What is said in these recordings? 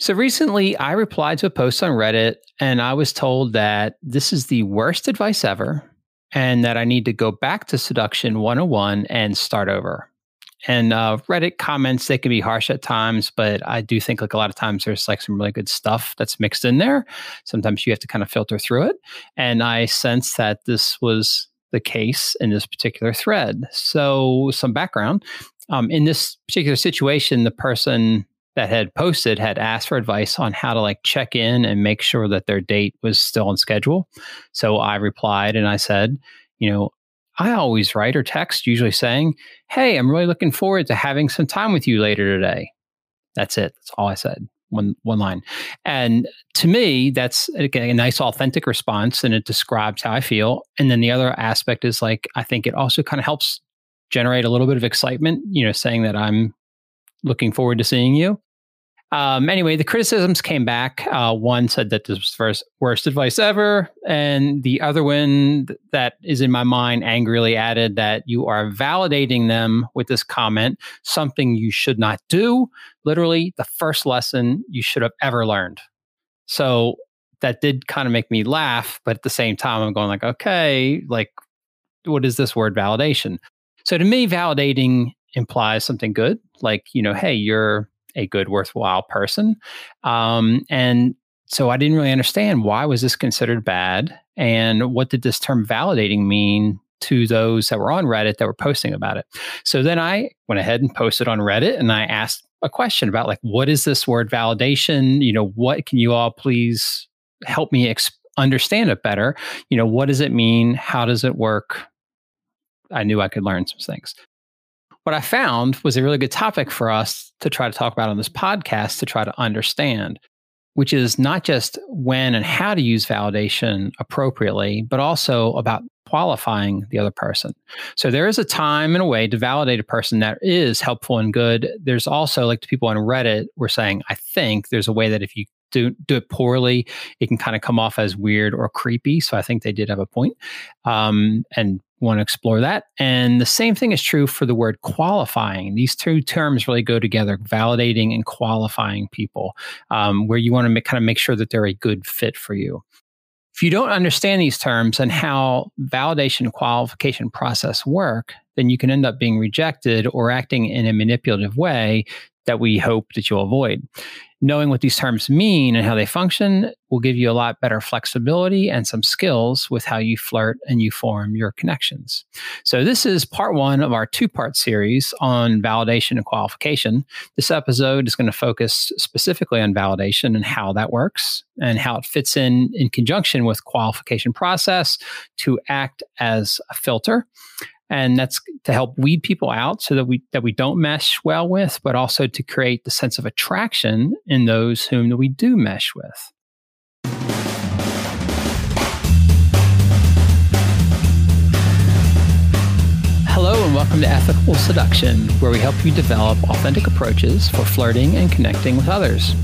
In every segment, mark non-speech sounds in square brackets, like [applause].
So recently, I replied to a post on Reddit and I was told that this is the worst advice ever and that I need to go back to Seduction 101 and start over. And uh, Reddit comments, they can be harsh at times, but I do think like a lot of times there's like some really good stuff that's mixed in there. Sometimes you have to kind of filter through it. And I sense that this was the case in this particular thread. So, some background. Um, in this particular situation, the person that had posted had asked for advice on how to like check in and make sure that their date was still on schedule. So I replied and I said, you know, I always write or text, usually saying, Hey, I'm really looking forward to having some time with you later today. That's it. That's all I said. One one line. And to me, that's again, a nice authentic response and it describes how I feel. And then the other aspect is like I think it also kind of helps generate a little bit of excitement, you know, saying that I'm looking forward to seeing you. Um, anyway, the criticisms came back. Uh, one said that this was first worst advice ever, and the other one that is in my mind angrily added that you are validating them with this comment, something you should not do. Literally, the first lesson you should have ever learned. So that did kind of make me laugh, but at the same time, I'm going like, okay, like, what is this word validation? So to me, validating implies something good, like you know, hey, you're a good, worthwhile person. Um, and so I didn't really understand why was this considered bad, and what did this term validating mean to those that were on Reddit that were posting about it. So then I went ahead and posted on Reddit, and I asked a question about like, what is this word validation? You know, what can you all please help me exp- understand it better? You know, what does it mean? How does it work? I knew I could learn some things what I found was a really good topic for us to try to talk about on this podcast to try to understand, which is not just when and how to use validation appropriately, but also about qualifying the other person. So there is a time and a way to validate a person that is helpful and good. There's also like the people on Reddit were saying, I think there's a way that if you do do it poorly, it can kind of come off as weird or creepy. So I think they did have a point. Um, and want to explore that. And the same thing is true for the word qualifying. These two terms really go together, validating and qualifying people, um, where you want to make, kind of make sure that they're a good fit for you. If you don't understand these terms and how validation qualification process work, then you can end up being rejected or acting in a manipulative way that we hope that you'll avoid knowing what these terms mean and how they function will give you a lot better flexibility and some skills with how you flirt and you form your connections. So, this is part one of our two part series on validation and qualification. This episode is going to focus specifically on validation and how that works and how it fits in in conjunction with qualification process to act as a filter and that's to help weed people out so that we that we don't mesh well with but also to create the sense of attraction in those whom we do mesh with Hello and welcome to Ethical Seduction, where we help you develop authentic approaches for flirting and connecting with others.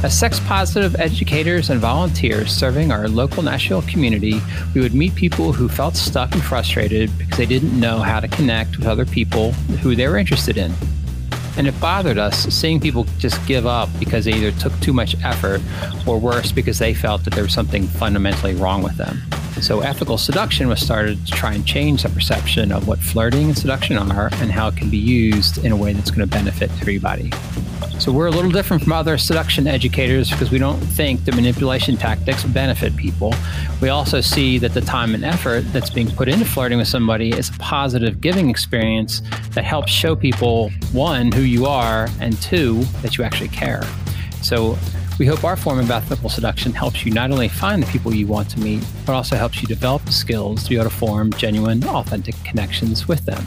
As sex positive educators and volunteers serving our local Nashville community, we would meet people who felt stuck and frustrated because they didn't know how to connect with other people who they were interested in. And it bothered us seeing people just give up because they either took too much effort or worse, because they felt that there was something fundamentally wrong with them. So, ethical seduction was started to try and change the perception of what flirting and seduction are and how it can be used in a way that's going to benefit everybody. So we're a little different from other seduction educators because we don't think the manipulation tactics benefit people. We also see that the time and effort that's being put into flirting with somebody is a positive giving experience that helps show people one, who you are, and two, that you actually care. So we hope our form of ethical seduction helps you not only find the people you want to meet, but also helps you develop the skills to be able to form genuine, authentic connections with them.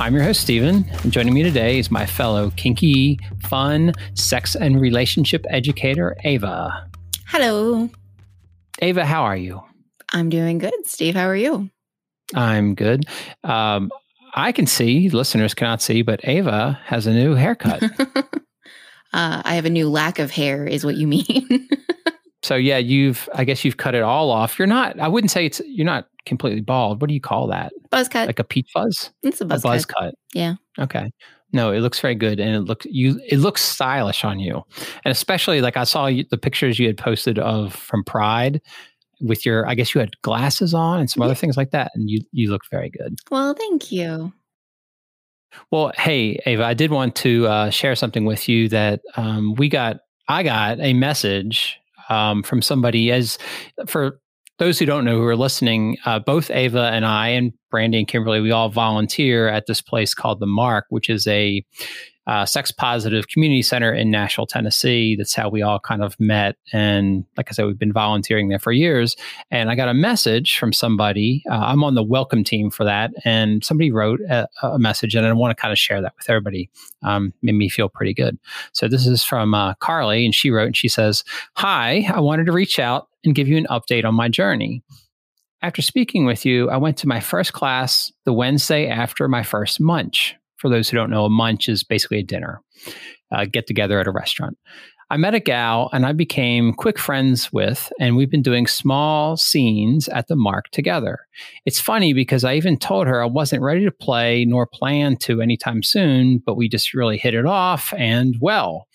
I'm your host, Stephen, and joining me today is my fellow kinky, fun, sex and relationship educator, Ava. Hello. Ava, how are you? I'm doing good. Steve, how are you? I'm good. Um, I can see, listeners cannot see, but Ava has a new haircut. [laughs] uh, I have a new lack of hair, is what you mean. [laughs] so yeah, you've I guess you've cut it all off. You're not. I wouldn't say it's. You're not completely bald. What do you call that? Buzz cut. Like a peach fuzz? It's a buzz, a buzz cut. cut. Yeah. Okay. No, it looks very good, and it looks you. It looks stylish on you, and especially like I saw you, the pictures you had posted of from Pride with your. I guess you had glasses on and some other things like that, and you you looked very good. Well, thank you. Well, hey Ava, I did want to uh, share something with you that um, we got. I got a message um, from somebody as for those who don't know who are listening, uh, both Ava and I, and Brandy and Kimberly, we all volunteer at this place called the Mark, which is a uh, sex positive community center in Nashville, Tennessee. That's how we all kind of met. And like I said, we've been volunteering there for years. And I got a message from somebody. Uh, I'm on the welcome team for that. And somebody wrote a, a message, and I want to kind of share that with everybody. Um, made me feel pretty good. So this is from uh, Carly, and she wrote, and she says, Hi, I wanted to reach out and give you an update on my journey. After speaking with you, I went to my first class the Wednesday after my first munch. For those who don't know, a munch is basically a dinner, uh, get together at a restaurant. I met a gal and I became quick friends with, and we've been doing small scenes at the mark together. It's funny because I even told her I wasn't ready to play nor plan to anytime soon, but we just really hit it off and well.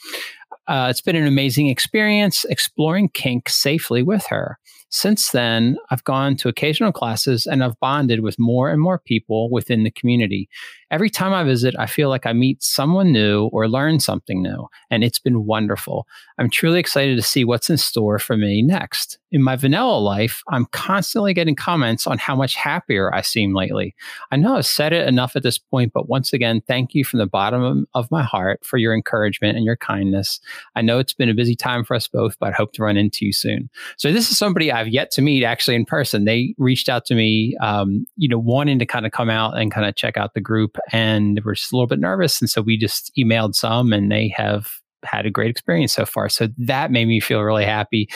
Uh, it's been an amazing experience exploring kink safely with her. Since then, I've gone to occasional classes and I've bonded with more and more people within the community. Every time I visit, I feel like I meet someone new or learn something new, and it's been wonderful. I'm truly excited to see what's in store for me next. In my vanilla life, I'm constantly getting comments on how much happier I seem lately. I know I've said it enough at this point, but once again, thank you from the bottom of my heart for your encouragement and your kindness. I know it's been a busy time for us both, but I hope to run into you soon. So, this is somebody I've yet to meet actually in person. They reached out to me, um, you know, wanting to kind of come out and kind of check out the group and we're just a little bit nervous. And so we just emailed some and they have had a great experience so far. So that made me feel really happy.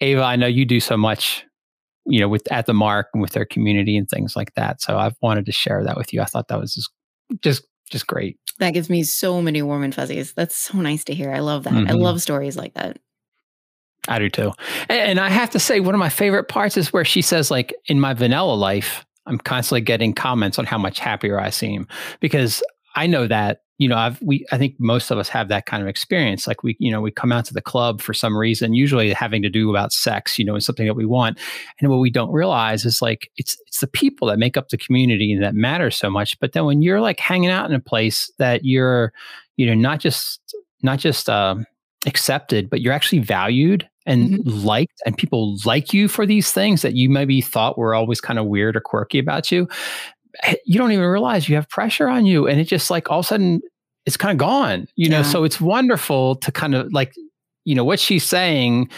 Ava, I know you do so much, you know, with at the mark and with their community and things like that. So I've wanted to share that with you. I thought that was just just just great. That gives me so many warm and fuzzies. That's so nice to hear. I love that. Mm-hmm. I love stories like that. I do too. And I have to say, one of my favorite parts is where she says, like, in my vanilla life, I'm constantly getting comments on how much happier I seem because I know that you know I've we I think most of us have that kind of experience. Like we you know we come out to the club for some reason usually having to do about sex you know is something that we want. And what we don't realize is like it's it's the people that make up the community that matter so much. But then when you're like hanging out in a place that you're you know not just not just um accepted, but you're actually valued and mm-hmm. liked, and people like you for these things that you maybe thought were always kind of weird or quirky about you. Eh, you don't even realize you have pressure on you. And it just like all of a sudden it's kind of gone, you know? So it's wonderful to kind of like, you know, what she's saying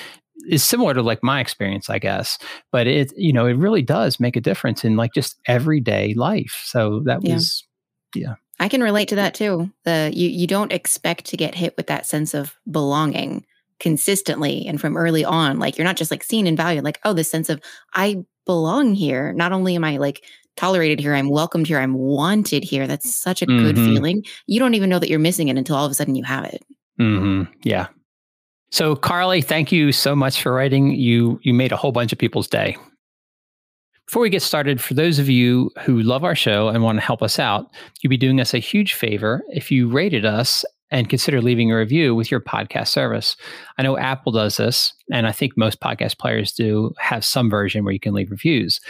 is similar to like my experience, I guess, but it, you know, it really does make a difference in like just everyday life. So that was, yeah. yeah. I can relate to that too. The you you don't expect to get hit with that sense of belonging consistently and from early on. Like you're not just like seen and valued, like, oh, this sense of I belong here. Not only am I like tolerated here, I'm welcomed here, I'm wanted here. That's such a mm-hmm. good feeling. You don't even know that you're missing it until all of a sudden you have it. Mm-hmm. Yeah. So Carly, thank you so much for writing. You you made a whole bunch of people's day. Before we get started, for those of you who love our show and want to help us out, you'd be doing us a huge favor if you rated us and consider leaving a review with your podcast service. I know Apple does this, and I think most podcast players do have some version where you can leave reviews.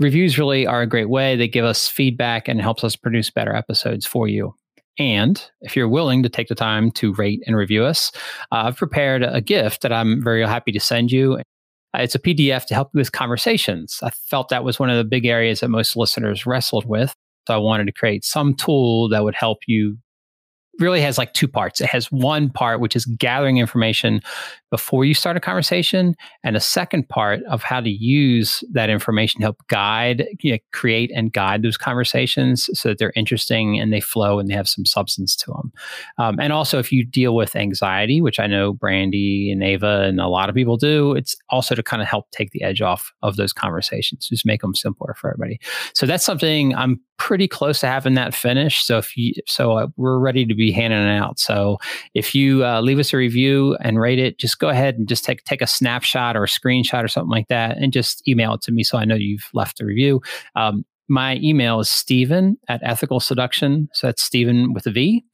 Reviews really are a great way. They give us feedback and helps us produce better episodes for you. And if you're willing to take the time to rate and review us, uh, I've prepared a gift that I'm very happy to send you. Uh, it's a PDF to help you with conversations. I felt that was one of the big areas that most listeners wrestled with. So I wanted to create some tool that would help you really has like two parts. It has one part, which is gathering information before you start a conversation, and a second part of how to use that information to help guide, you know, create and guide those conversations so that they're interesting and they flow and they have some substance to them. Um, and also, if you deal with anxiety, which I know Brandy and Ava and a lot of people do, it's also to kind of help take the edge off of those conversations, just make them simpler for everybody. So that's something I'm pretty close to having that finished. So if you, so uh, we're ready to be handing it out. So if you uh, leave us a review and rate it, just go ahead and just take take a snapshot or a screenshot or something like that, and just email it to me so I know you've left a review. Um, my email is Stephen at ethical seduction. So that's Stephen with a V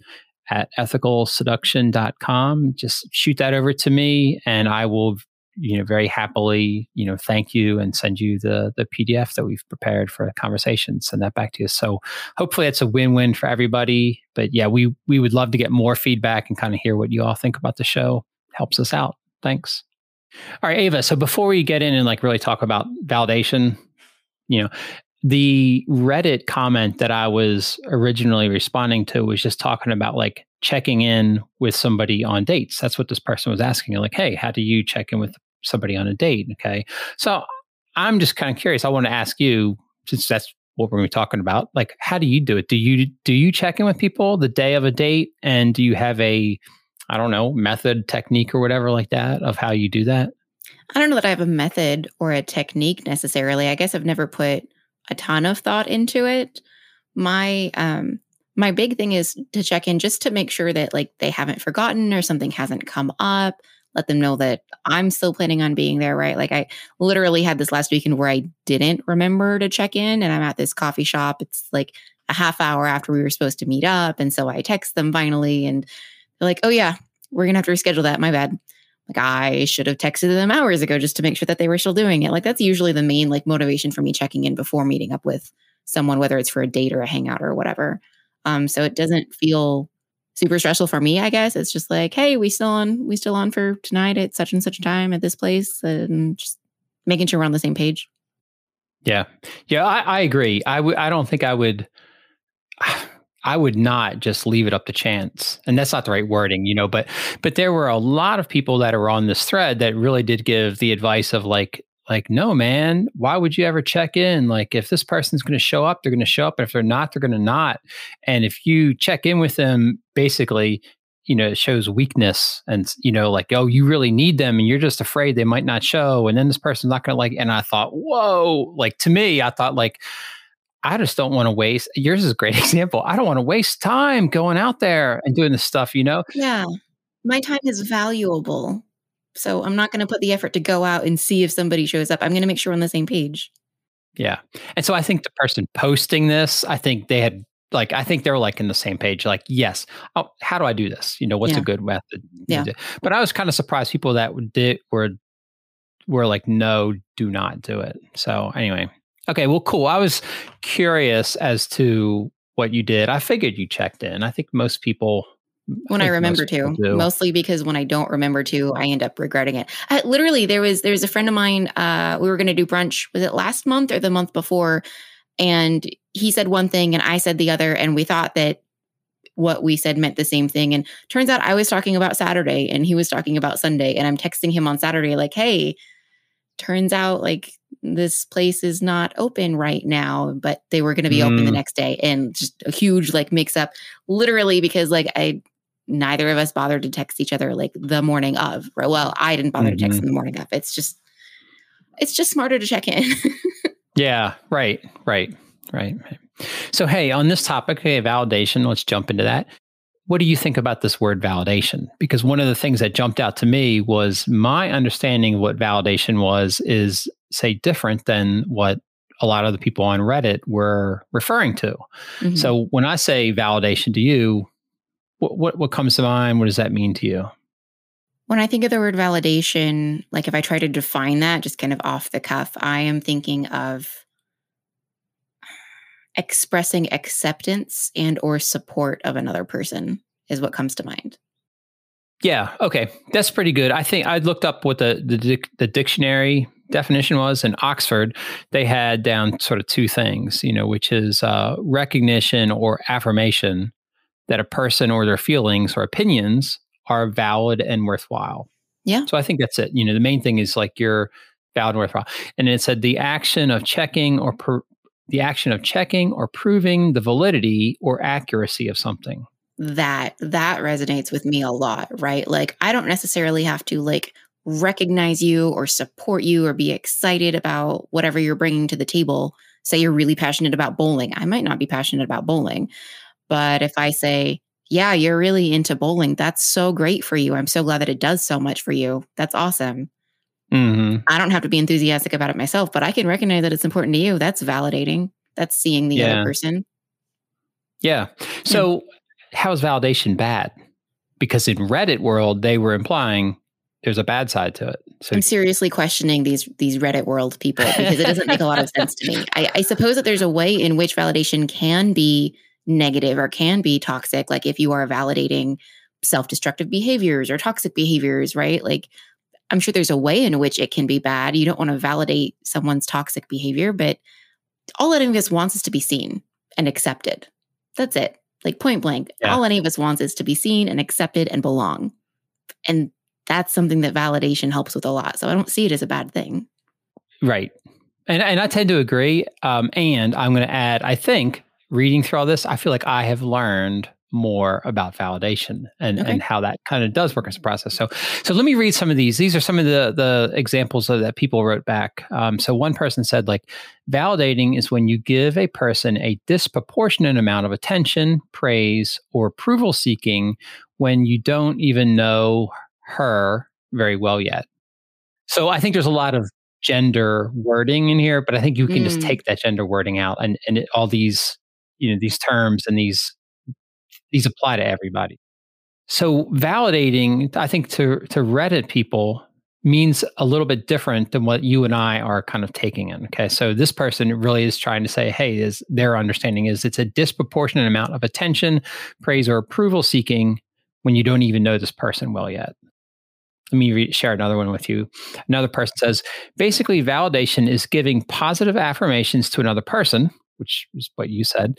at ethicalseduction.com. Just shoot that over to me and I will, you know, very happily, you know, thank you and send you the the PDF that we've prepared for the conversation. Send that back to you. So hopefully it's a win-win for everybody. But yeah, we we would love to get more feedback and kind of hear what you all think about the show. Helps us out. Thanks. All right, Ava. So before we get in and like really talk about validation, you know, the Reddit comment that I was originally responding to was just talking about like checking in with somebody on dates. That's what this person was asking. Like, hey, how do you check in with somebody on a date? Okay. So I'm just kind of curious. I want to ask you, since that's what we're talking about, like how do you do it? Do you do you check in with people the day of a date? And do you have a I don't know, method, technique, or whatever like that of how you do that? I don't know that I have a method or a technique necessarily. I guess I've never put a ton of thought into it. My um my big thing is to check in just to make sure that like they haven't forgotten or something hasn't come up. Let them know that I'm still planning on being there, right? Like I literally had this last weekend where I didn't remember to check in and I'm at this coffee shop. It's like a half hour after we were supposed to meet up. And so I text them finally and they're like, oh yeah, we're gonna have to reschedule that. My bad like I should have texted them hours ago just to make sure that they were still doing it. Like that's usually the main like motivation for me checking in before meeting up with someone, whether it's for a date or a hangout or whatever. Um, so it doesn't feel super stressful for me, I guess. It's just like, hey, we still on we still on for tonight at such and such time at this place and just making sure we're on the same page. Yeah. Yeah, I, I agree. I would I don't think I would I would not just leave it up to chance. And that's not the right wording, you know, but but there were a lot of people that are on this thread that really did give the advice of like like no man, why would you ever check in? Like if this person's going to show up, they're going to show up and if they're not, they're going to not. And if you check in with them basically you know, it shows weakness and, you know, like, oh, you really need them and you're just afraid they might not show. And then this person's not going to like, and I thought, whoa, like to me, I thought like, I just don't want to waste. Yours is a great [laughs] example. I don't want to waste time going out there and doing this stuff, you know? Yeah. My time is valuable. So I'm not going to put the effort to go out and see if somebody shows up. I'm going to make sure we're on the same page. Yeah. And so I think the person posting this, I think they had like I think they're like in the same page. Like, yes, oh, how do I do this? You know, what's yeah. a good method? Yeah. But I was kind of surprised people that did were were like, no, do not do it. So anyway, Okay, well, cool. I was curious as to what you did. I figured you checked in. I think most people. When I, I remember to, mostly because when I don't remember to, I end up regretting it. I, literally, there was there was a friend of mine. Uh, we were going to do brunch. Was it last month or the month before? And he said one thing, and I said the other, and we thought that what we said meant the same thing. And turns out I was talking about Saturday, and he was talking about Sunday. And I'm texting him on Saturday, like, "Hey, turns out like this place is not open right now, but they were going to be mm. open the mm. next day. And just a huge like mix up, literally, because like I, neither of us bothered to text each other like the morning of. Well, I didn't bother mm-hmm. to text mm-hmm. in the morning of. It's just, it's just smarter to check in. [laughs] yeah. Right. Right. Right. So, hey, on this topic, okay, validation, let's jump into that what do you think about this word validation? Because one of the things that jumped out to me was my understanding of what validation was is, say, different than what a lot of the people on Reddit were referring to. Mm-hmm. So when I say validation to you, what, what, what comes to mind? What does that mean to you? When I think of the word validation, like if I try to define that just kind of off the cuff, I am thinking of expressing acceptance and or support of another person is what comes to mind. Yeah, okay. That's pretty good. I think I looked up what the the, the dictionary definition was in Oxford. They had down sort of two things, you know, which is uh, recognition or affirmation that a person or their feelings or opinions are valid and worthwhile. Yeah. So I think that's it. You know, the main thing is like you're valid and worthwhile. And it said the action of checking or per, the action of checking or proving the validity or accuracy of something. That that resonates with me a lot, right? Like I don't necessarily have to like recognize you or support you or be excited about whatever you're bringing to the table. Say you're really passionate about bowling. I might not be passionate about bowling, but if I say, "Yeah, you're really into bowling. That's so great for you. I'm so glad that it does so much for you. That's awesome." Mm-hmm. I don't have to be enthusiastic about it myself, but I can recognize that it's important to you. That's validating. That's seeing the Yeah. other person. Yeah. So how is validation bad? Because in Reddit world, they were implying there's a bad side to it. So I'm seriously questioning these these Reddit world people because it doesn't make a lot of sense to me. [laughs] I, I suppose that there's a way in which validation can be negative or can be toxic, like if you are validating self-destructive behaviors or toxic behaviors, right? Like I'm sure there's a way in which it can be bad. You don't want to validate someone's toxic behavior, but all any of us wants is to be seen and accepted. That's it. Like point blank. Yeah. All any of us wants is to be seen and accepted and belong. And that's something that validation helps with a lot. So I don't see it as a bad thing. Right. And and I tend to agree. Um, and I'm going to add, I think reading through all this, I feel like I have learned more about validation and, Okay. and how that kind of does work as a process. So so let me read some of these. These are some of the the examples of, that people wrote back. Um, so one person said like validating is when you give a person a disproportionate amount of attention, praise, or approval seeking when you don't even know her very well yet. So I think there's a lot of gender wording in here, but I think you can just Mm. take that gender wording out and and it, all these you know these terms and these these apply to everybody. So validating, I think to to Reddit people means a little bit different than what you and I are kind of taking in. Okay, so this person really is trying to say, hey, is their understanding is it's a disproportionate amount of attention, praise, or approval seeking when you don't even know this person well yet. Let me re- share another one with you. Another person says, basically, validation is giving positive affirmations to another person, which is what you said,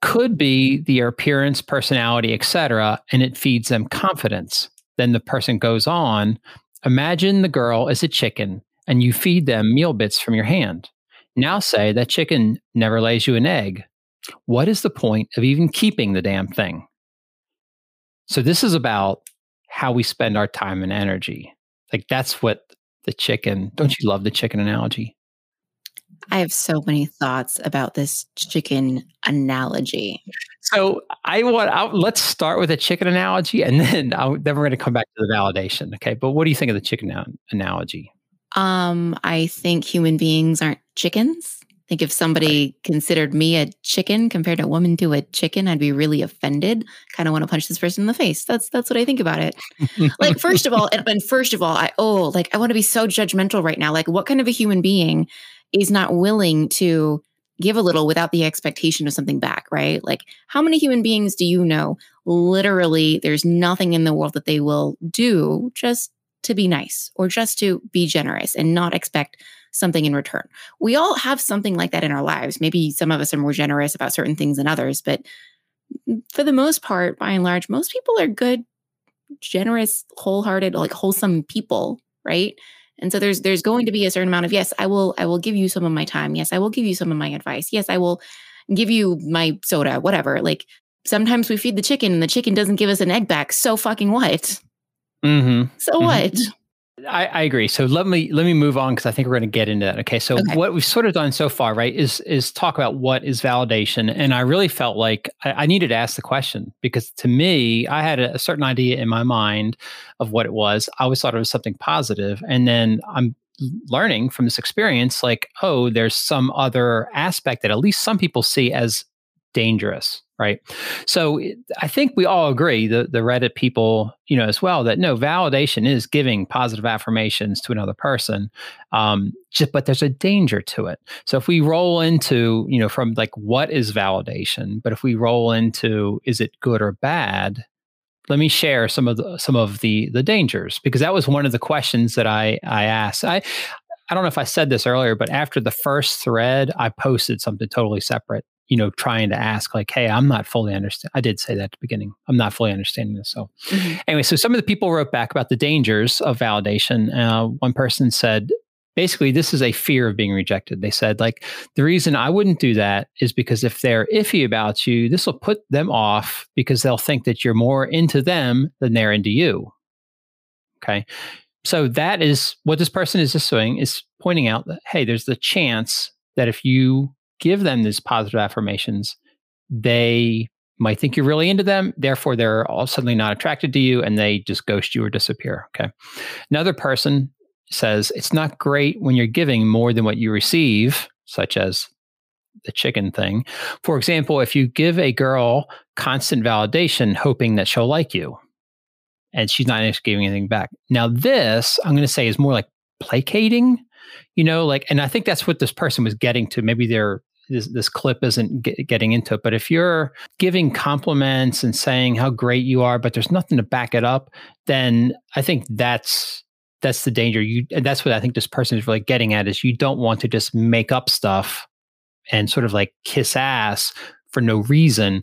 could be their appearance, personality, etc., and it feeds them confidence. Then the person goes on, imagine the girl is a chicken and you feed them meal bits from your hand. Now say that chicken never lays you an egg. What is the point of even keeping the damn thing? So this is about how we spend our time and energy. Like that's what the chicken, don't you love the chicken analogy? I have so many thoughts about this chicken analogy. So I want. I, let's start with a chicken analogy, and [laughs] then I'll, then we're going to come back to the validation. Okay, but what do you think of the chicken analogy? Um, I think human beings aren't chickens. I think if somebody considered me a chicken compared a woman to a chicken, I'd be really offended. Kind of want to punch this person in the face. That's that's what I think about it. Like first of all, [laughs] and, and first of all, I oh, like I want to be so judgmental right now. Like what kind of a human being is not willing to give a little without the expectation of something back, right? Like how many human beings do you know literally there's nothing in the world that they will do just to be nice or just to be generous and not expect something in return. We all have something like that in our lives. Maybe some of us are more generous about certain things than others, but for the most part, by and large, most people are good, generous, wholehearted, like wholesome people, right? And so there's there's going to be a certain amount of yes, I will I will give you some of my time. Yes, I will give you some of my advice. Yes, I will give you my soda, whatever. Like sometimes we feed the chicken and the chicken doesn't give us an egg back. So fucking what? Mm-hmm. So Mhm. what? I, I agree. So let me let me move on because I think we're going to get into that. Okay. So Okay. what we've sort of done so far, right, is is talk about what is validation, and I really felt like I, I needed to ask the question because to me, I had a, a certain idea in my mind of what it was. I always thought it was something positive, and then I'm learning from this experience, like, oh, there's some other aspect that at least some people see as dangerous right? So i think we all agree the, the reddit people you know as well that no validation is giving positive affirmations to another person um just, but there's a danger to it. So if we roll into you know from like what is validation but if we roll into is it good or bad let me share some of the some of the the dangers because that was one of the questions that i i asked. I I don't know if I said this earlier, but after the first thread, I posted something totally separate, you know, trying to ask, like, hey, I'm not fully understand. I did say that at the beginning. I'm not fully understanding this. So, Mhm. anyway, so some of the people wrote back about the dangers of validation. Uh, one person said, basically, this is a fear of being rejected. They said, like, the reason I wouldn't do that is because if they're iffy about you, this will put them off because they'll think that you're more into them than they're into you. Okay. So that is what this person is just doing is pointing out that, hey, there's the chance that if you give them these positive affirmations, they might think you're really into them. Therefore, they're all suddenly not attracted to you and they just ghost you or disappear. Okay. Another person says it's not great when you're giving more than what you receive, such as the chicken thing. For example, if you give a girl constant validation, hoping that she'll like you, and she's not giving anything back. Now, this I'm going to say is more like placating, you know, like, and I think that's what this person was getting to. Maybe they're this, this clip isn't get, getting into it. But if you're giving compliments and saying how great you are, but there's nothing to back it up, then I think that's that's the danger. You and that's what I think this person is really getting at is you don't want to just make up stuff and sort of like kiss ass for no reason.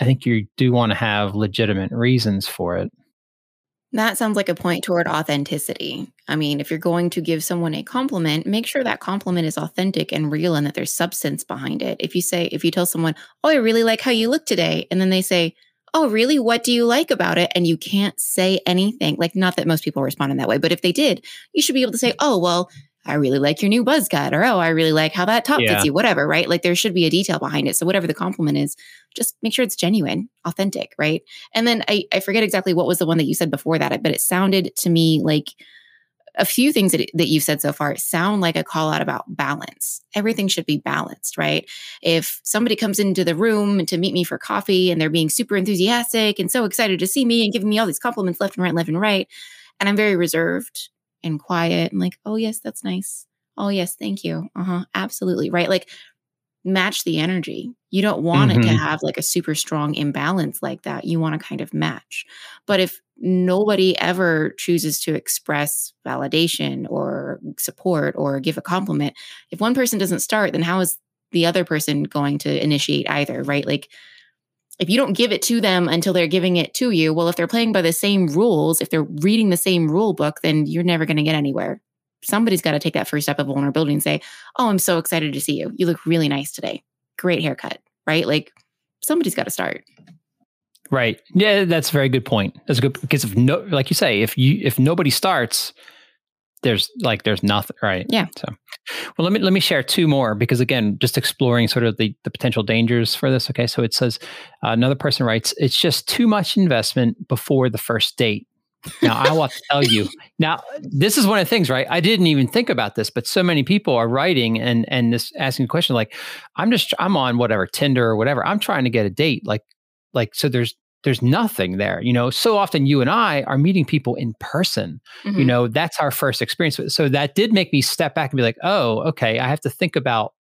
I think you do want to have legitimate reasons for it. That sounds like a point toward authenticity. I mean, if you're going to give someone a compliment, make sure that compliment is authentic and real and that there's substance behind it. If you say, if you tell someone, Oh, I really like how you look today, and then they say, Oh, really? What do you like about it? And you can't say anything. Like, not that most people respond in that way, but if they did, you should be able to say, Oh, well, I really like your new buzz cut, or oh, I really like how that top yeah. fits you, whatever, right? Like there should be a detail behind it. So whatever the compliment is, just make sure it's genuine, authentic, right? And then I, I forget exactly what was the one that you said before that, but it sounded to me like a few things that, that you've said so far sound like a call out about balance. Everything should be balanced, right? If somebody comes into the room to meet me for coffee and they're being super enthusiastic and so excited to see me and giving me all these compliments left and right, left and right, and I'm very reserved and quiet and like, oh, yes, that's nice. Oh, yes, thank you. Uh huh. Absolutely. Right. Like, match the energy. You don't want mm-hmm. it to mm-hmm. have like a super strong imbalance like that. You want to kind of match. But if nobody ever chooses to express validation or support or give a compliment, if one person doesn't start, then how is the other person going to initiate either? Right. Like, if you don't give it to them until they're giving it to you, well, if they're playing by the same rules, if they're reading the same rule book, then you're never going to get anywhere. Somebody's got to take that first step of vulnerability and say, Oh, I'm so excited to see you. You look really nice today. Great haircut, right? Like somebody's got to start. Right. Yeah, that's a very good point. That's a good because if no, like you say, if you if nobody starts, there's like there's nothing right yeah so well let me let me share two more because again just exploring sort of the the potential dangers for this okay? So it says uh, another person writes it's just too much investment before the first date. Now i want to tell you [laughs] now this is one of the things right? I didn't even think about this but so many people are writing and and this asking the question like i'm just i'm on whatever tinder or whatever. I'm trying to get a date like like so there's there's nothing there. You know, so often you and I are meeting people in person. Mm-hmm. You know, that's our first experience. So that did make me step back and be like, oh, okay, I have to think about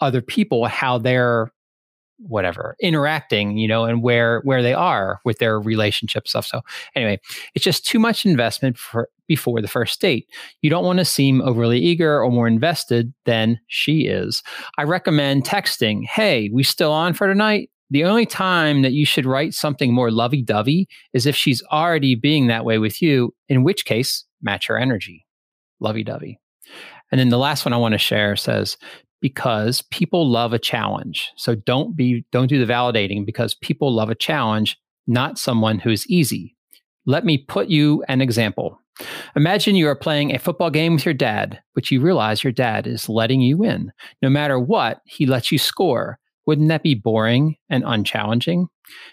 other people, how they're whatever interacting you know and where where they are with their relationship stuff so anyway it's just too much investment for before the first date you don't want to seem overly eager or more invested than she is i recommend texting hey we still on for tonight the only time that you should write something more lovey dovey is if she's already being that way with you, in which case, match her energy. Lovey dovey. And then the last one I want to share says, because people love a challenge. So don't be, don't do the validating because people love a challenge, not someone who is easy. Let me put you an example. Imagine you are playing a football game with your dad, but you realize your dad is letting you win. No matter what, he lets you score. Wouldn't that be boring and unchallenging?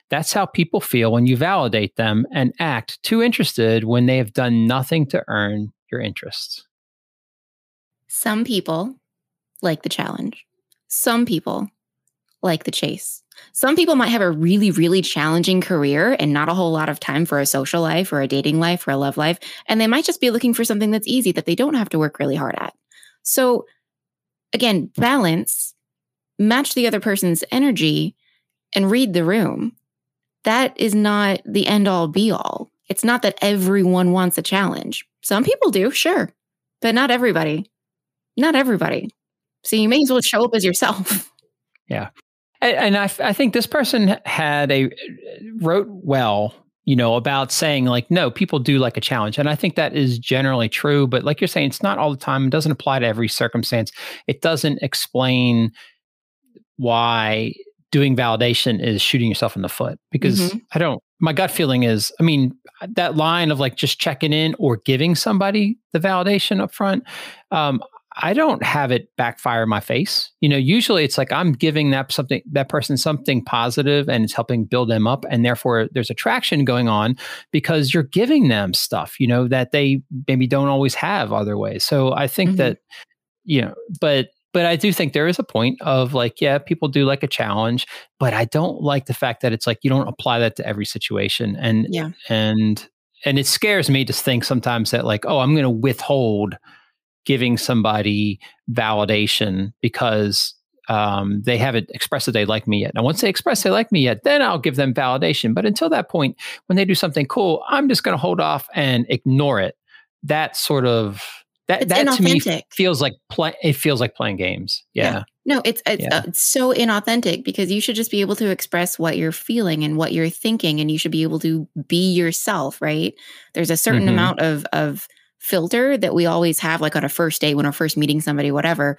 That's how people feel when you validate them and act too interested when they have done nothing to earn your interest. Some people like the challenge. Some people like the chase. Some people might have a really, really challenging career and not a whole lot of time for a social life or a dating life or a love life. And they might just be looking for something that's easy that they don't have to work really hard at. So, again, balance match the other person's energy and read the room. That is not the end all be all. It's not that everyone wants a challenge. Some people do, sure, but not everybody. Not everybody. So you may as well show up as yourself. [laughs] Yeah. And I, I think this person had a wrote well you know, about saying like, no, people do like a challenge. And I think that is generally true. But like you're saying, it's not all the time. It doesn't apply to every circumstance. It doesn't explain why doing validation is shooting yourself in the foot because mm-hmm. I don't my gut feeling is I mean that line of like just checking in or giving somebody the validation up front um, I don't have it backfire in my face. You know, usually it's like I'm giving that something that person something positive and it's helping build them up and therefore there's attraction going on because you're giving them stuff, you know, that they maybe don't always have other ways. So I think mm-hmm. that you know, but but I do think there is a point of like, yeah, people do like a challenge, but I don't like the fact that it's like you don't apply that to every situation. And Yeah. and and it scares me to think sometimes that like, oh, I'm going to withhold giving somebody validation because um, they haven't expressed that they like me yet. Now, once they express they like me yet, then I'll give them validation. But until that point, when they do something cool, I'm just going to hold off and ignore it. That sort of that that to me feels like play. It feels like playing games. Yeah. Yeah. No, it's it's, Yeah. uh, it's so inauthentic because you should just be able to express what you're feeling and what you're thinking, and you should be able to be yourself. Right? There's a certain Mhm. amount of of filter that we always have, like on a first date when we're first meeting somebody, whatever.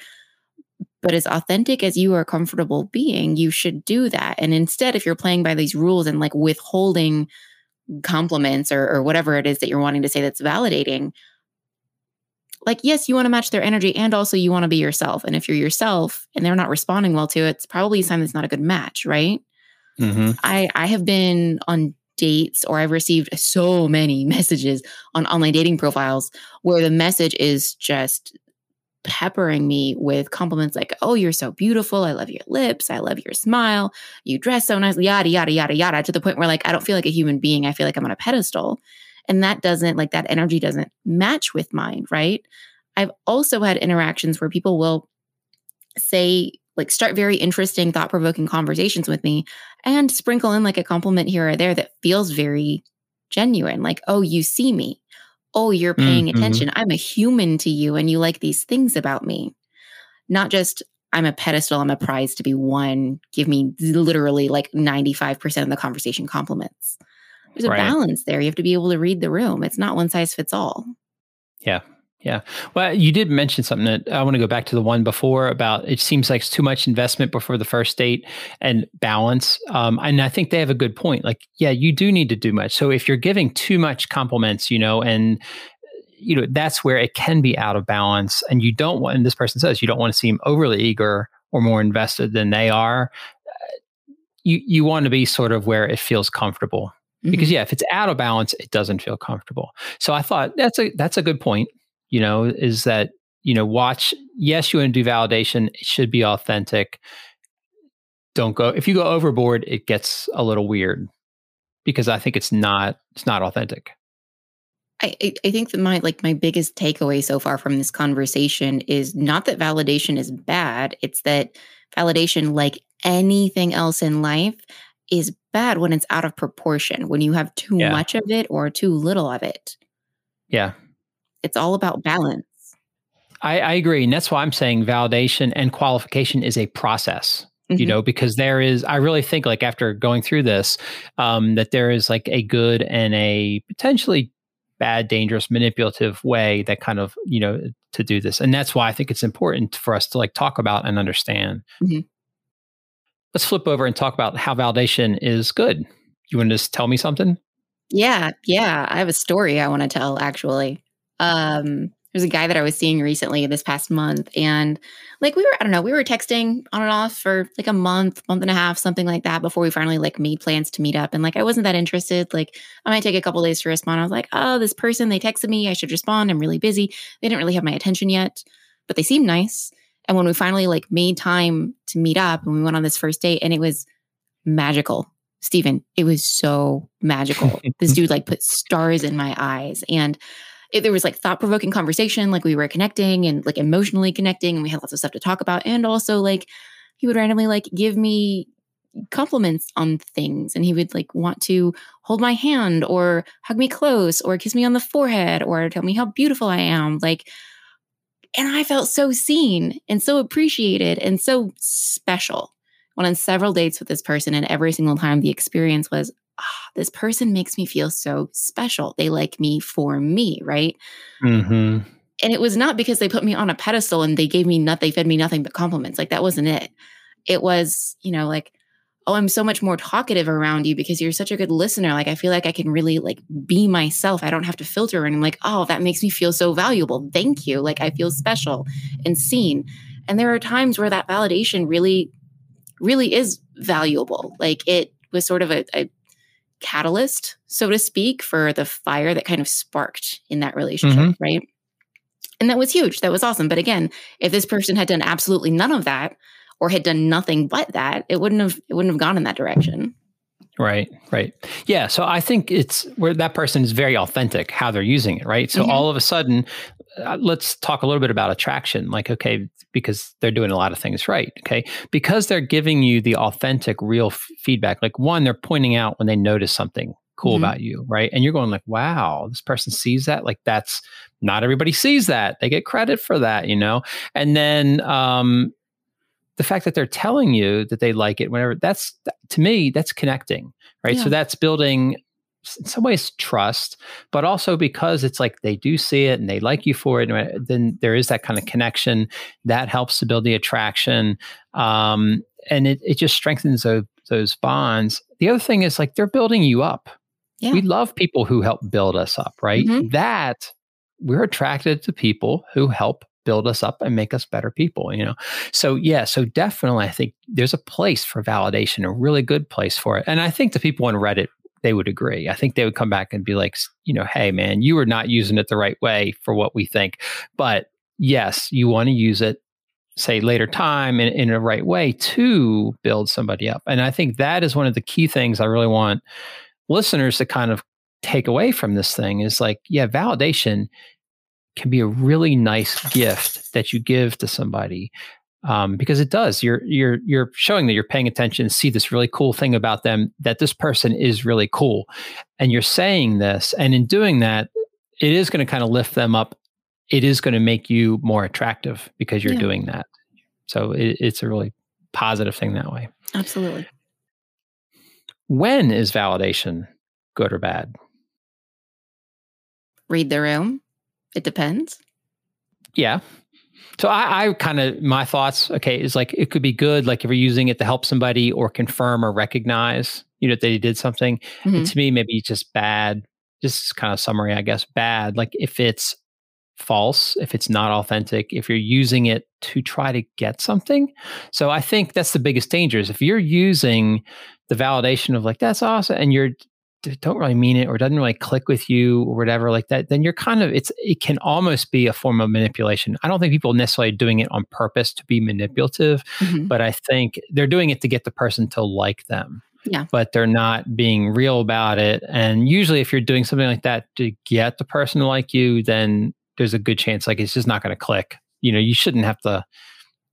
But as authentic as you are comfortable being, you should do that. And instead, if you're playing by these rules and like withholding compliments or, or whatever it is that you're wanting to say that's validating, like yes you want to match their energy and also you want to be yourself. And if you're yourself and they're not responding well to it it's probably a sign that's not a good match right? Hmm i i have been on dates or i've received so many [laughs] messages on online dating profiles where the message is just peppering me with compliments like oh you're so beautiful. I love your lips. I love your smile. You dress so nicely yada yada yada yada to the point where like i don't feel like a human being. I feel like i'm on a pedestal and that doesn't like that energy doesn't match with mine right? I've also had interactions where people will say like start very interesting thought-provoking conversations with me and sprinkle in like a compliment here or there that feels very genuine like oh you see me. Oh you're paying Mhm. attention. I'm a human to you and you like these things about me. Not just i'm a pedestal i'm a prize to be won. Give me literally like 95% of the conversation compliments there's a Right. balance there you have to be able to read the room it's not one size fits all Yeah. Yeah. Well, you did mention something that I want to go back to the one before about it seems like it's too much investment before the first date and balance. Um, and I think they have a good point. Like, yeah, you do need to do much. So if you're giving too much compliments, you know, and you know, that's where it can be out of balance. And you don't want, and this person says you don't want to seem overly eager or more invested than they are. Uh, You you want to be sort of where it feels comfortable because mm-hmm. yeah if it's out of balance it doesn't feel comfortable. So i thought that's a that's a good point you know is that you know watch yes you want to do validation it should be authentic. Don't go if you go overboard it gets a little weird because i think it's not it's not authentic. I, I- I think that my like my biggest takeaway so far from this conversation is not that validation is bad. It's that validation, like anything else in life, is bad when it's out of proportion, when you have too Yeah. much of it or too little of it. yeah It's all about balance. I, I agree and that's why i'm saying validation and qualification is a process you Mhm. know because there is i really think like after going through this um that there is like a good and a potentially bad dangerous manipulative way that kind of you know to do this and that's why i think it's important for us to like talk about and understand Mhm. Let's flip over and talk about how validation is good you want to just tell me something Yeah, yeah. I have a story I want to tell actually. Um there's a guy that I was seeing recently this past month and like we were I don't know, we were texting on and off for like a month, month and a half, something like that before we finally like made plans to meet up and like I wasn't that interested. Like I might take a couple days to respond. I was like, "Oh, this person they texted me, I should respond. I'm really busy." They didn't really have my attention yet, but they seemed nice. And when we finally like made time to meet up and we went on this first date and it was magical. Stephen, it was so magical. [laughs] this dude like put stars in my eyes. And it, there was like thought provoking conversation, like we were connecting and like emotionally connecting, and we had lots of stuff to talk about. And also, like, he would randomly like give me compliments on things and he would like want to hold my hand or hug me close or kiss me on the forehead or tell me how beautiful I am. Like, and I felt so seen and so appreciated and so special. Went on several dates with this person, and every single time the experience was, ah, this person makes me feel so special. They like me for me, right? mm-hmm. And it was not because they put me on a pedestal and they gave me nothing, they fed me nothing but compliments. Like that wasn't it. It was, you know, like, oh, I'm so much more talkative around you because you're such a good listener. Like I feel like I can really like be myself. I don't have to filter and I'm like, oh, that makes me feel so valuable. Thank you. Like I feel special and seen. And there are times where that validation really, really is valuable. Like it was sort of a, a catalyst, so to speak, for the fire that kind of sparked in that relationship, mm-hmm. right? And that was huge. That was awesome. But again, if this person had done absolutely none of that or had done nothing but that, it wouldn't have it wouldn't have gone in that direction. Right, right. Yeah. So I think it's where that person is very authentic how they're using it, right? So mm-hmm. all of a sudden, uh, let's talk a little bit about attraction. Like, okay, because they're doing a lot of things right. Okay. Because they're giving you the authentic, real f- feedback. Like, one, they're pointing out when they notice something cool mm-hmm. about you, right? And you're going, like, wow, this person sees that. Like, that's not everybody sees that. They get credit for that, you know? And then, um, the fact that they're telling you that they like it, whenever that's to me, that's connecting, right? Yeah. So that's building in some ways trust, but also because it's like they do see it and they like you for it, then there is that kind of connection that helps to build the attraction, um, and it it just strengthens those those bonds. The other thing is like they're building you up. Yeah. We love people who help build us up, right? Mm-hmm. That we're attracted to people who help build us up and make us better people you know? So yeah so definitely i think there's a place for validation a really good place for it. And i think the people on reddit they would agree. I think they would come back and be like you know hey man you were not using it the right way for what we think. But yes you want to use it say later time in, in a right way to build somebody up. And i think that is one of the key things i really want listeners to kind of take away from this thing is like yeah validation can be a really nice gift that you give to somebody um, because it does. You're you're you're showing that you're paying attention, see this really cool thing about them, that this person is really cool, and you're saying this, and in doing that, it is going to kind of lift them up. It is going to make you more attractive because you're yeah. doing that. So it, it's a really positive thing that way. Absolutely. When is validation good or bad? Read the room. It depends. Yeah. So I, I kind of my thoughts, okay, is like it could be good, like if you're using it to help somebody or confirm or recognize, you know, that they did something. Mm-hmm. to me, maybe it's just bad. Just kind of summary, I guess, bad. Like if it's false, if it's not authentic, if you're using it to try to get something. So I think that's the biggest danger is if you're using the validation of like that's awesome and you're don't really mean it or doesn't really click with you or whatever like that then you're kind of it's it can almost be a form of manipulation i don't think people necessarily doing it on purpose to be manipulative mm-hmm. but i think they're doing it to get the person to like them yeah. but they're not being real about it and usually if you're doing something like that to get the person to like you then there's a good chance like it's just not going to click you know you shouldn't have to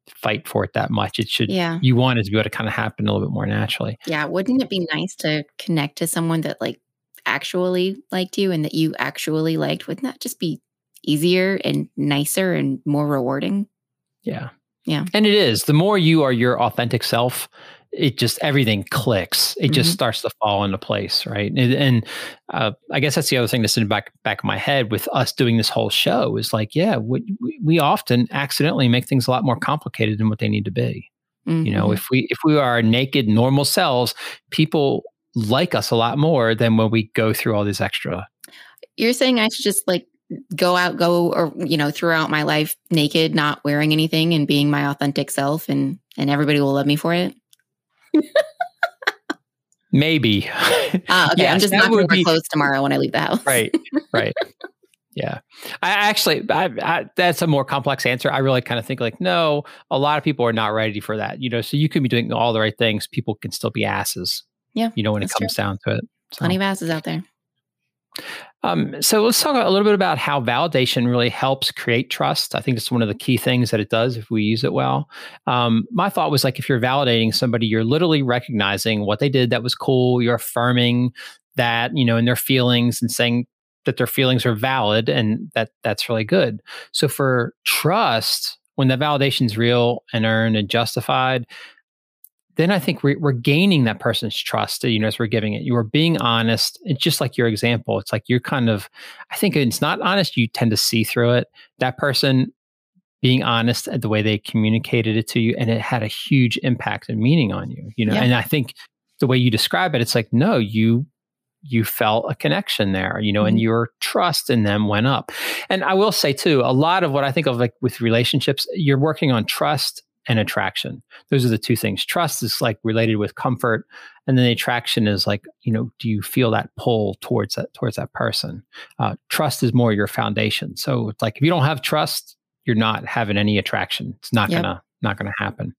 fight for it that much. It should, yeah. you want it to be able to kind of happen a little bit more naturally. Yeah. Wouldn't it be nice to connect to someone that like actually liked you and that you actually liked? Wouldn't that just be easier and nicer and more rewarding? Yeah. Yeah. And it is. The more you are your authentic self, it just everything clicks. It mm-hmm. just starts to fall into place, right? And, and uh, I guess that's the other thing that's in the back back of my head with us doing this whole show is like, yeah, we, we often accidentally make things a lot more complicated than what they need to be. Mm-hmm. You know, mm-hmm. if we if we are naked, normal selves, people like us a lot more than when we go through all this extra. You're saying I should just like go out, go or you know, throughout my life naked, not wearing anything, and being my authentic self, and and everybody will love me for it. Maybe. [laughs] Ah, okay. Yes, I'm just not going to wear clothes tomorrow when I leave the house. right. [laughs] Right. Yeah. I actually, I, I, that's a more complex answer. I really kind of think like, no, a lot of people are not ready for that. You know, so you can be doing all the right things. People can still be asses. Yeah. You know, when it comes true. down to it. So. Plenty of asses out there. Um, so let's talk a little bit about how validation really helps create trust. I think it's one of the key things that it does if we use it well. Um, my thought was like if you're validating somebody, you're literally recognizing what they did that was cool. You're affirming that you know in their feelings and saying that their feelings are valid, and that that's really good. So for trust, when the validation is real and earned and justified, then I think we're, we're gaining that person's trust, you know, as we're giving it. You are being honest. It's just like your example. It's like you're kind of, I think it's not honest. You tend to see through it. That person being honest at the way they communicated it to you, and it had a huge impact and meaning on you, you know. Yeah. And I think the way you describe it, it's like, no, you you felt a connection there, you know, mm-hmm. and your trust in them went up. And I will say too, a lot of what I think of like with relationships, you're working on trust and attraction. Those are the two things. Trust is like related with comfort, and then the attraction is like you know, do you feel that pull towards that towards that person? Uh, trust is more your foundation. So it's like if you don't have trust, you're not having any attraction. It's not yep. gonna not going to happen.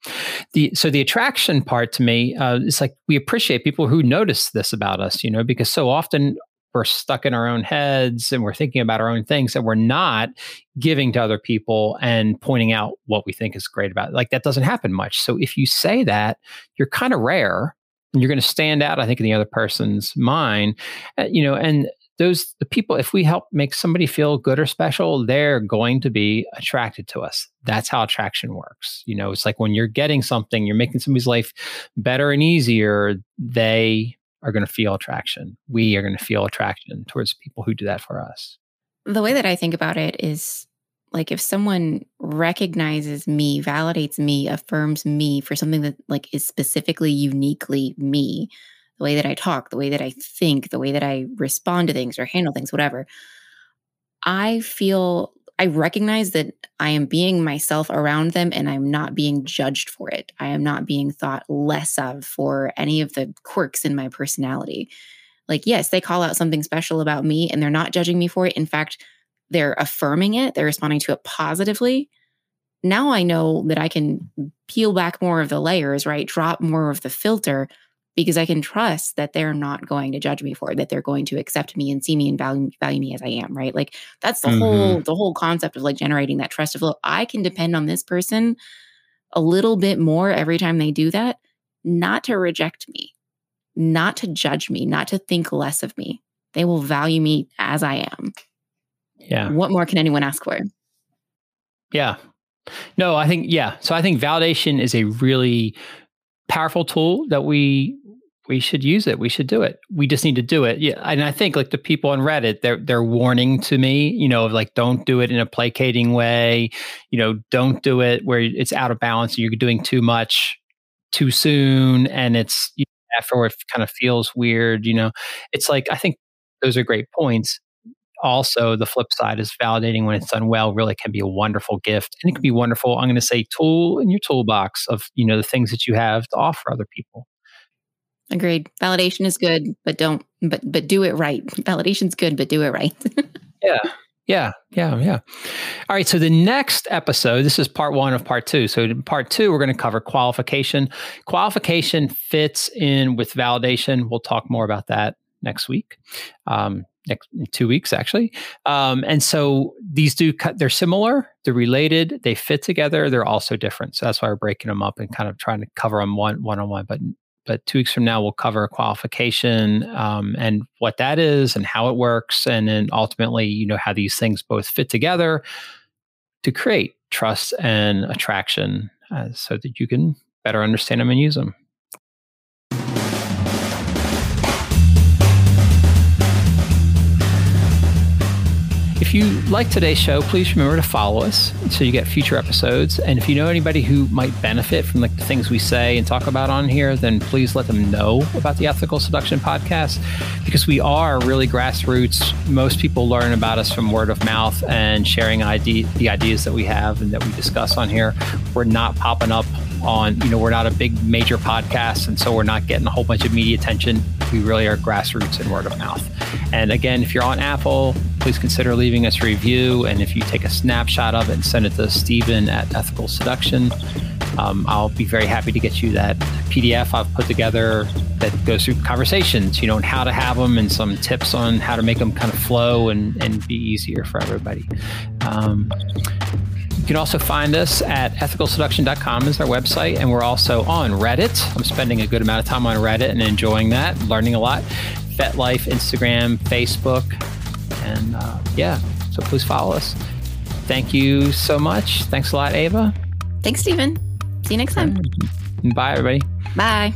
The so the attraction part to me uh, is like we appreciate people who notice this about us, you know, because so often we're stuck in our own heads and we're thinking about our own things and we're not giving to other people and pointing out what we think is great about it. Like that doesn't happen much. So if you say that, you're kind of rare and you're going to stand out, I think, in the other person's mind, uh, you know, and those the people if we help make somebody feel good or special they're going to be attracted to us that's how attraction works you know it's like when you're getting something you're making somebody's life better and easier they are going to feel attraction. We are going to feel attraction towards people who do that for us. The way that I think about it is like if someone recognizes me, validates me, affirms me for something that like is specifically uniquely me, the way that I talk, the way that I think, the way that I respond to things or handle things, whatever. I feel I recognize that I am being myself around them and I'm not being judged for it. I am not being thought less of for any of the quirks in my personality. Like, yes, they call out something special about me and they're not judging me for it. In fact, they're affirming it, they're responding to it positively. Now I know that I can peel back more of the layers, right? Drop more of the filter because I can trust that they're not going to judge me for it, that they're going to accept me and see me and value, value me as I am, right? Like that's the mm-hmm. whole the whole concept of like generating that trust of look, I can depend on this person a little bit more every time they do that, not to reject me, not to judge me, not to think less of me. They will value me as I am. Yeah. What more can anyone ask for? Yeah. No, I think yeah. So I think validation is a really powerful tool that we we should use it. We should do it. We just need to do it. Yeah. And I think like the people on Reddit, they're they're warning to me, you know, like don't do it in a placating way. You know, don't do it where it's out of balance. You're doing too much too soon, and it's you know, afterward kind of feels weird. You know, it's like I think those are great points also the flip side is validating when it's done well really can be a wonderful gift and it can be wonderful i'm going to say tool in your toolbox of you know the things that you have to offer other people agreed validation is good but don't but but do it right [laughs] validation's good but do it right [laughs] yeah yeah, yeah, yeah. All right. So the next episode, this is part one of part two. So part two, we're going to cover qualification. Qualification fits in with validation. We'll talk more about that next week. Um, next two weeks actually um, and so these do cut they're similar they're related they fit together they're also different so that's why we're breaking them up and kind of trying to cover them one one on one but but two weeks from now we'll cover qualification um, and what that is and how it works and then ultimately you know how these things both fit together to create trust and attraction uh, so that you can better understand them and use them If you like today's show, please remember to follow us so you get future episodes. And if you know anybody who might benefit from the things we say and talk about on here, then please let them know about the Ethical Seduction podcast because we are really grassroots. Most people learn about us from word of mouth and sharing the ideas that we have and that we discuss on here. We're not popping up on, you know, we're not a big major podcast. And so we're not getting a whole bunch of media attention. We really are grassroots and word of mouth. And again, if you're on Apple, please consider leaving us a review. And if you take a snapshot of it and send it to Stephen at Ethical Seduction, um, I'll be very happy to get you that PDF I've put together that goes through conversations, you know, and how to have them and some tips on how to make them kind of flow and, and be easier for everybody. Um, can also find us at ethicalseduction.com is our website, and we're also on Reddit. I'm spending a good amount of time on Reddit and enjoying that, learning a lot. FetLife, Instagram, Facebook, and uh, yeah, so please follow us. Thank you so much. Thanks a lot, Ava. Thanks, Stephen. See you next time. Bye, everybody. Bye.